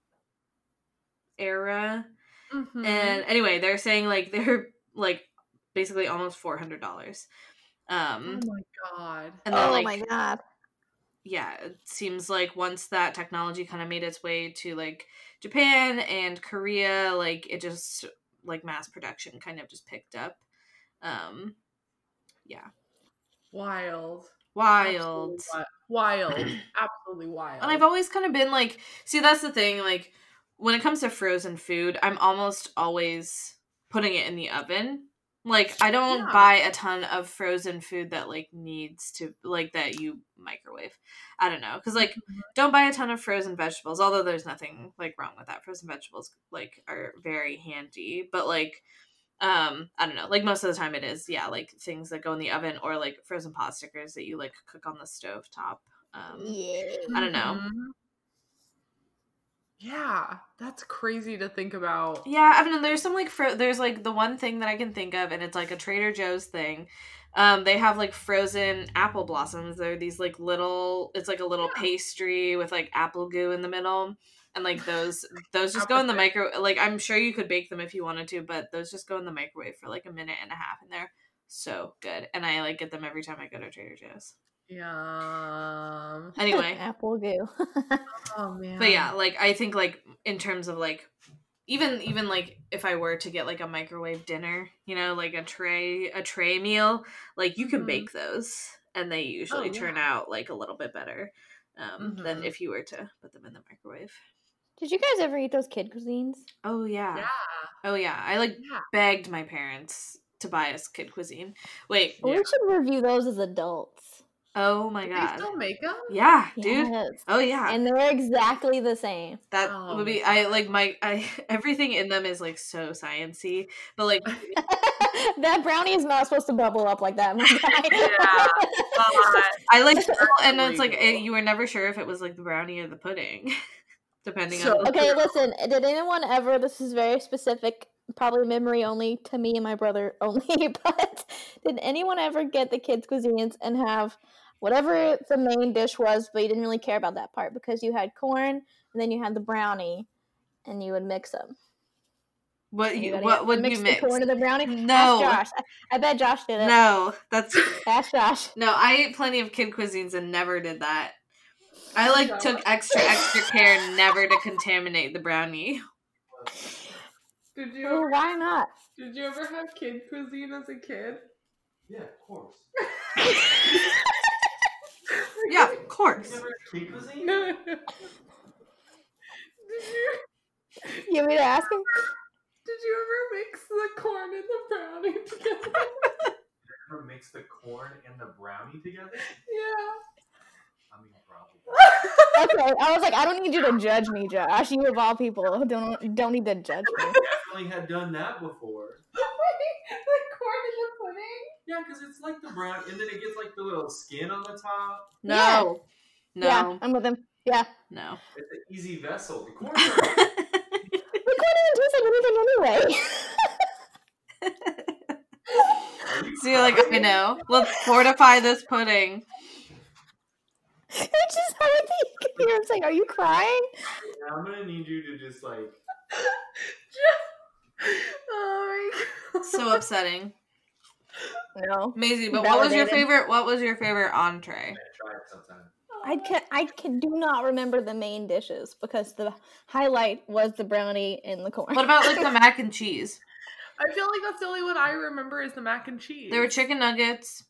era Mhm. and anyway they're saying like they're like basically almost $400 um oh my god. and then oh like my god. Yeah, it seems like once that technology kind of made its way to like Japan and Korea, like it just like mass production kind of just picked up. Um yeah. Wild. Wild. Absolutely wi- Wild. Absolutely wild. And I've always kind of been like, see that's the thing like when it comes to frozen food, I'm almost always putting it in the oven. Like I don't Yeah. buy a ton of frozen food that like needs to like that you microwave. I don't know cuz like Mhm. don't buy a ton of frozen vegetables although there's nothing like wrong with that. Frozen vegetables like are very handy, but like um I don't know. Like most of the time it is yeah, like things that go in the oven or like frozen pot stickers that you like cook on the stove top. Um Yeah. I don't know. Yeah, that's crazy to think about. Yeah, I mean, there's some like fro- there's like the one thing that I can think of, and it's like a Trader Joe's thing. Um, they have like frozen apple blossoms. They're these like little. It's like a little Yeah. pastry with like apple goo in the middle, and like those those just go in the micro. Like I'm sure you could bake them if you wanted to, but those just go in the microwave for like a minute and a half, and they're so good. And I like get them every time I go to Trader Joe's. Yum. Anyway, Apple goo. Oh man. but yeah like i think like in terms of like even even like if i were to get like a microwave dinner you know like a tray a tray meal like you can Mhm. bake those and they usually Oh, turn out like a little bit better um, than Mhm. if you were to put them in the microwave Did you guys ever eat those kid cuisines? oh yeah, Yeah. oh yeah i like Yeah. begged my parents to buy us kid cuisine wait Yeah. We should review those as adults. Oh my Do they god still make them? yeah dude Yes. oh yeah And they're exactly the same. that Oh would be i like my i everything in them is like so sciency but like that brownie is not supposed to bubble up like that. my guy. I like, and it's like eh, it, you were never sure if it was like the brownie or the pudding, depending So- on. okay, listen. Eh, did anyone ever? This is very specific, probably memory only to me and my brother only. But did anyone ever get the kids' cuisines and have whatever the main dish was, but you didn't really care about that part because you had corn and then you had the brownie, and you would mix them. What you, what ever would you mix mix? the corn and the brownie? No. Ask Josh. I, I bet Josh did it. No, that's Ask Josh. no. I ate plenty of kid cuisines and never did that. I like No. took extra extra care never to contaminate the brownie. Did you Well, ever, why not? did you ever have kid cuisine as a kid? Yeah, of course. Yeah, of course. You never had kid cuisine? Did you You want me to ask him? did you ever mix the corn and the brownie together? Ever mix the corn and the brownie together? yeah. I mean, probably. Okay, I was like, I don't need you to judge me, Josh. You of all people don't don't need to judge me. Definitely had done that before. the corn in the pudding. Yeah, because it's like the brown, and then it gets like the little skin on the top. No. No. Yeah, I'm with him. Yeah, No. It's an easy vessel. The corn. we couldn't taste like anything anyway. You so you're like, crying? I know. Let's fortify this pudding. it's just how I think. You know what I'm saying? Are you crying? Yeah, I'm gonna need you to just like. oh my god. So upsetting. No. Mazie, but what was your favorite what was your favorite entree? I'm gonna try it sometime. I can I can do not remember the main dishes because the highlight was the brownie and the corn. What about like the mac and cheese? I feel like that's the only one I remember is the mac and cheese. There were chicken nuggets.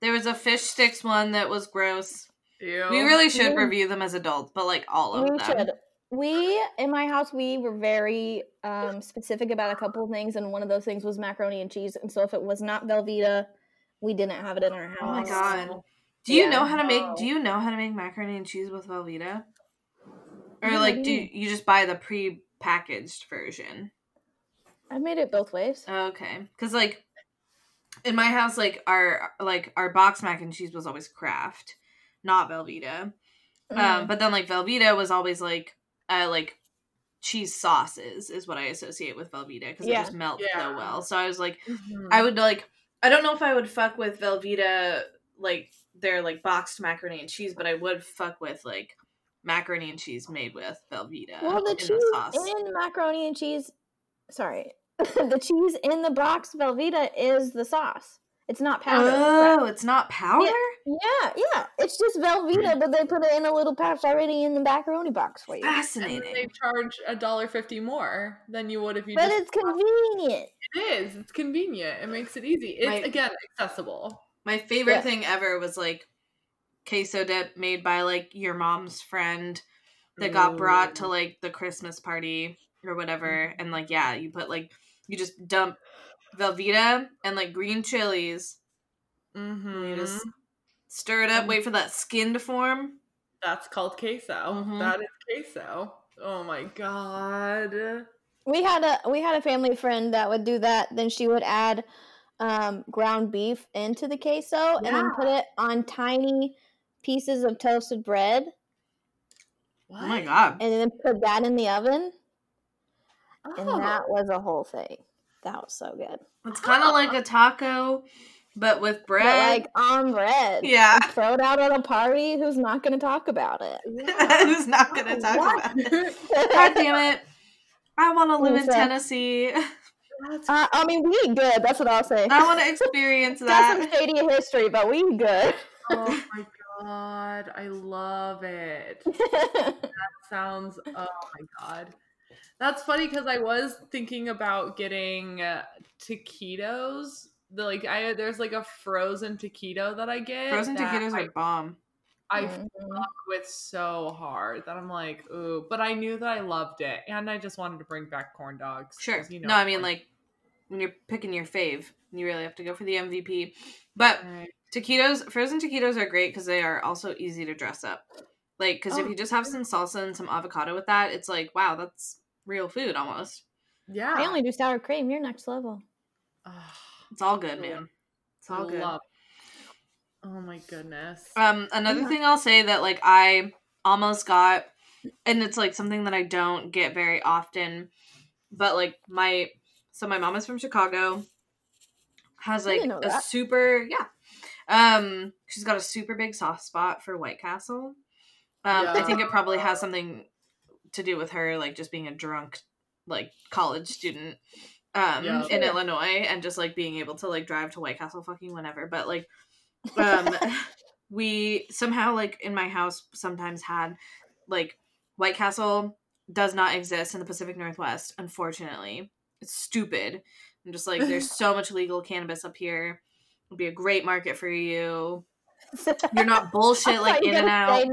There was a fish sticks one that was gross. Ew. We really should review them as adults, but like all of we them. should. We in my house we were very um, specific about a couple of things, and one of those things was macaroni and cheese. And so if it was not Velveeta, we didn't have it in our house. Oh my god. Do you Yeah. know how to make No. do you know how to make macaroni and cheese with Velveeta? Or No, like do do you, you you just buy the pre-packaged version? I've made it both ways. Okay. Cuz like in my house like our like our box mac and cheese was always Kraft, not Velveeta. Mm. Um but then like Velveeta was always like uh like cheese sauces is what I associate with Velveeta because Yeah. it just melts Yeah. so well. So I was like Mhm. I would like I don't know if I would fuck with Velveeta like their like boxed macaroni and cheese, but I would fuck with like macaroni and cheese made with Velveeta. well, the in cheese the sauce. in macaroni and cheese. Sorry, the cheese in the box Velveeta is the sauce. It's not powder. Oh, it's not powder? Yeah, yeah. It's just Velveeta, but they put it in a little pouch already in the macaroni box for you. and Fascinating. they charge a dollar fifty more than you would if you But just it's convenient. It is. It's convenient. It makes it easy. It's My- again accessible. My favorite Yeah. thing ever was like queso dip made by like your mom's friend that got brought to like the Christmas party or whatever. Mm-hmm. And like, yeah, you put like, you just dump Velveeta and like green chilies. Mm-hmm. You just stir it up, wait for that skin to form. That's called queso. Mhm. That is queso. Oh my god. We had a we had a family friend that would do that. Then she would add um, ground beef into the queso and then put it on tiny pieces of toasted bread What? Oh my god. and then put that in the oven. And Oh. that was a whole thing. That was so good. It's kind of like a taco, but with But bread. like on bread. yeah. Throw it out at a party. Who's not going to talk about it? Who's not going to talk What? about it? God damn it. I want to live in Tennessee. Uh, I mean, we eat good. That's what I'll say. I want to experience that. Got some shady history, but we eat good. oh my god. I love it. That sounds oh my god that's funny because i was thinking about getting uh, taquitos the like i there's like a frozen taquito that i get Frozen taquitos I, are bomb. I fuck with so hard that i'm like ooh but i knew that i loved it and i just wanted to bring back corn dogs. Sure. you know no, I mean, like, when you're picking your fave, you really have to go for the MVP. But Right. taquitos, frozen taquitos are great because they are also easy to dress up. Like, because if Oh, you just have some salsa and some avocado with that, it's like, wow, that's real food almost. yeah I only do sour cream. You're next level. Ah, It's all good, man. It's all good. love- oh my goodness Um, another Yeah. thing I'll say that like I almost got, and it's like something that I don't get very often, but like my so my mom is from Chicago, has like a that. super yeah, um, she's got a super big soft spot for White Castle. Um, I think it probably has something to do with her like just being a drunk like college student um Yeah. in Sure. Illinois and just like being able to like drive to White Castle fucking whenever. But like um we somehow like in my house sometimes had like White Castle does not exist in the Pacific Northwest unfortunately. It's stupid. I'm just like there's so much legal cannabis up here. It'd be a great market for you. You're not bullshit like in and out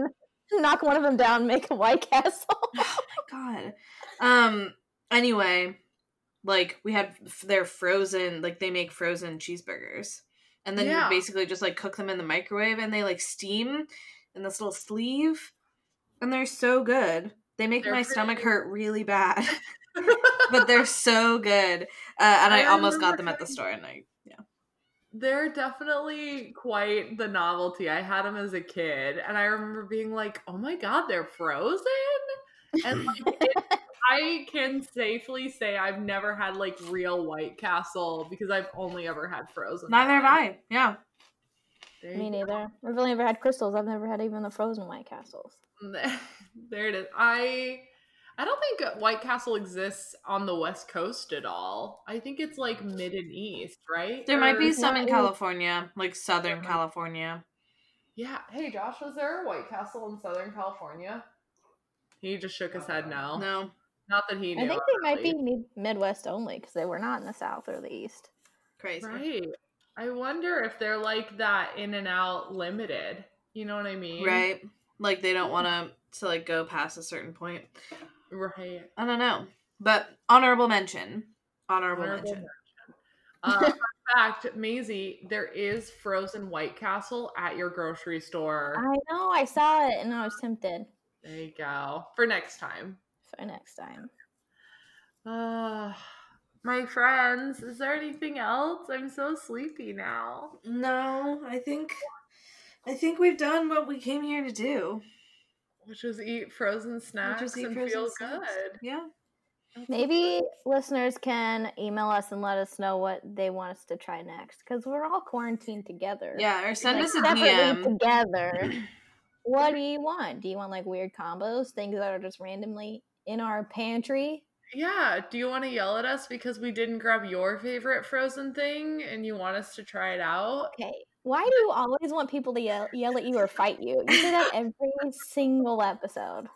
knock one of them down, make a White Castle. Oh my god. Um. Anyway, like we had f- their frozen, like they make frozen cheeseburgers, and then Yeah. you basically just like cook them in the microwave, and they like steam in this little sleeve, and they're so good. They make They're my stomach pretty- hurt really bad, but they're so good. Uh, and I, I almost got them at the store, and I yeah. They're definitely quite the novelty. I had them as a kid, and I remember being like, "Oh my god, they're frozen!" And like, it, I can safely say I've never had like real White Castle because I've only ever had frozen. Neither have. I. Yeah. There Me you neither. I've only ever had Krystals. I've never had even the frozen White Castles. there it is. I I don't think White Castle exists on the West Coast at all. I think it's like mid and east, right? There might be some in California, like Southern Yeah. California. Yeah. Hey, Josh, was there a White Castle in Southern California? He just shook his head no. Uh, no. Not that he knew. I think they might really. be mid- Midwest only because they were not in the South or the East. Crazy. Right. I wonder if they're like that in and out limited. You know what I mean? Right. Like they don't want to to like go past a certain point. Right. I don't know. But honorable mention. Honorable, Honorable mention. Uh, fun fact, Mazie, there is frozen White Castle at your grocery store. I know. I saw it and I was tempted There you go. For next time. for next time. Uh, my friends, is there anything else? I'm so sleepy now. No, I think I think we've done what we came here to do. Which was eat frozen snacks Which is eat and frozen feel snacks. good. Yeah. Maybe listeners can email us and let us know what they want us to try next because we're all quarantined together. Yeah, or send Like, us a separately DM. together. what do you want? Do you want like weird combos, things that are just randomly in our pantry? Yeah. Do you want to yell at us because we didn't grab your favorite frozen thing and you want us to try it out? Okay. Why do you always want people to yell, yell at you or fight you? You say that every single episode.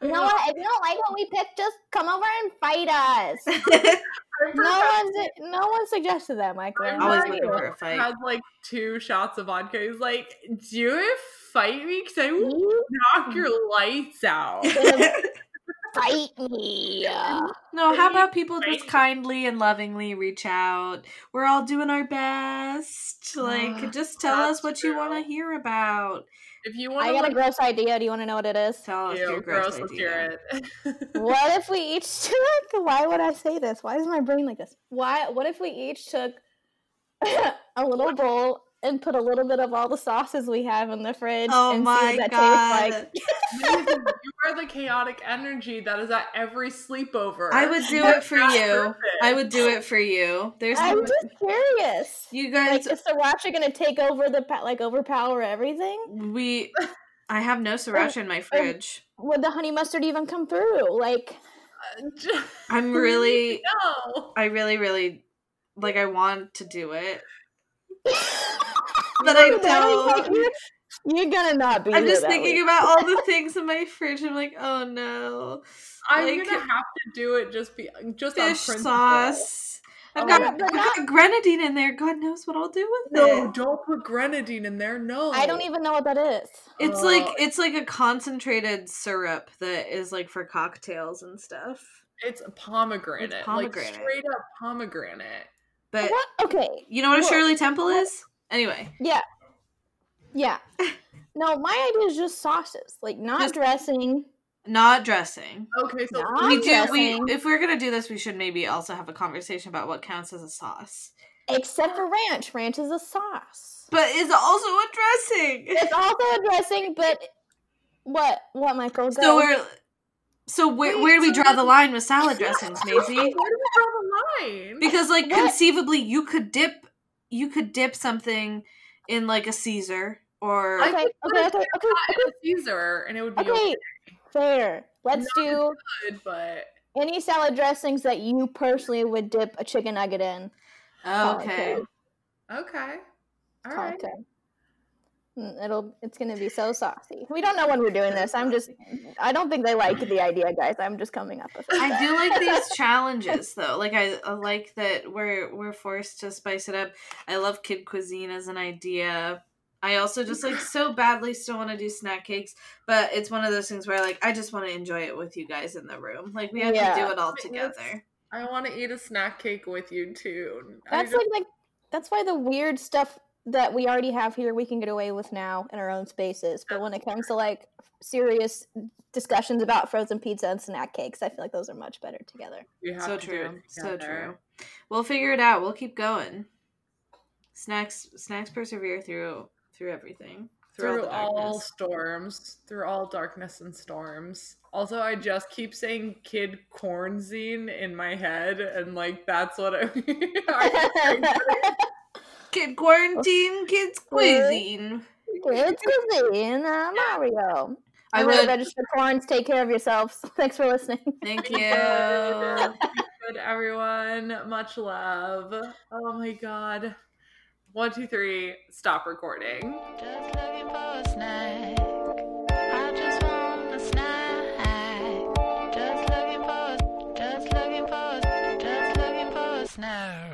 You know what? If you don't like what we picked, just come over and fight us. No forgot- one, no one suggested that, Mykel. I'm Always looking for a fight. had like two shots of vodka. He's like, "Do you fight me? Because I will You knock your lights out." fight me. no, how about people just kindly and lovingly reach out? We're all doing our best. Like, just tell that's us what you want to hear about. If you want I to, got a gross idea. Do you want to know what it is? Tell us ew, your gross, gross, idea. hear it. What if we each took? Why would I say this? Why is my brain like this? Why? What if we each took a little bowl and put a little bit of all the sauces we have in the fridge Oh and see what that god. tastes Mazie, you are the chaotic energy that is at every sleepover. I would do it for you. perfect. I would do it for you. There's? I'm no, just curious. you Like, guys is Sriracha gonna take over the like overpower everything? we I have no sriracha in my fridge. Would the honey mustard even come through? Like, I'm really no. I really really like I want to do it. But But I don't. Like, you're, you're gonna not be. I'm here just that thinking week. about all the things in my fridge. I'm like, oh no. I'm Like, gonna have to do it just be just on Fish principle. sauce. Oh I've Oh got, my I've got grenadine in there. God knows what I'll do with No, it. No, don't put grenadine in there. No, I don't even know what that is. It's Oh. like it's like a concentrated syrup that is like for cocktails and stuff. It's a pomegranate, It's pomegranate. like straight up pomegranate. But What? Okay. you know what a Shirley Temple is? Anyway, Yeah. Yeah. No, my idea is just sauces, like not Just- dressing. not dressing. Okay, so Not we do we if we're gonna do this, we should maybe also have a conversation about what counts as a sauce. Except for ranch. Ranch is a sauce. But it's also a dressing. It's also a dressing, but what? What, Mykel? Go. So we're so where, Wait, where do we draw the line with salad dressings, Mazie? where do we draw the line? Because like What? conceivably you could dip you could dip something in like a Caesar or I okay, could okay, a okay, okay, a Caesar, and it would be okay, okay. Fair. Let's do good, but any salad dressings that you personally would dip a chicken nugget in. Call it okay. okay, all Call it right. Good. Mm, It'll. It's gonna be so saucy. We don't know when we're doing this. I'm just. I don't think they like the idea, guys. I'm just coming up with it. I do like these challenges though. Like I, I like that we're we're forced to spice it up. I love kid cuisine as an idea. I also just like so badly still want to do snack cakes, but it's one of those things where like I just want to enjoy it with you guys in the room. Like we have Yeah. to do it all Let's- together. I want to eat a snack cake with you too. That's just- like like that's why the weird stuff that we already have here we can get away with now in our own spaces. But when it comes to like serious discussions about frozen pizza and snack cakes, I feel like those are much better together. we So to true. So true. We'll figure it out. We'll keep going. Snacks snacks persevere through through everything. Through, Through all all storms, through all darkness and storms. Also, I just keep saying "kid cornzine" in my head, and like that's what I. I Kid quarantine, kids cuisine. Kids cuisine, uh, Mario. I would register corns. Take care of yourselves. Thanks for listening. Thank you. good, everyone. Much love. Oh my god. One, two, three. Stop recording. Just looking for a snack. No.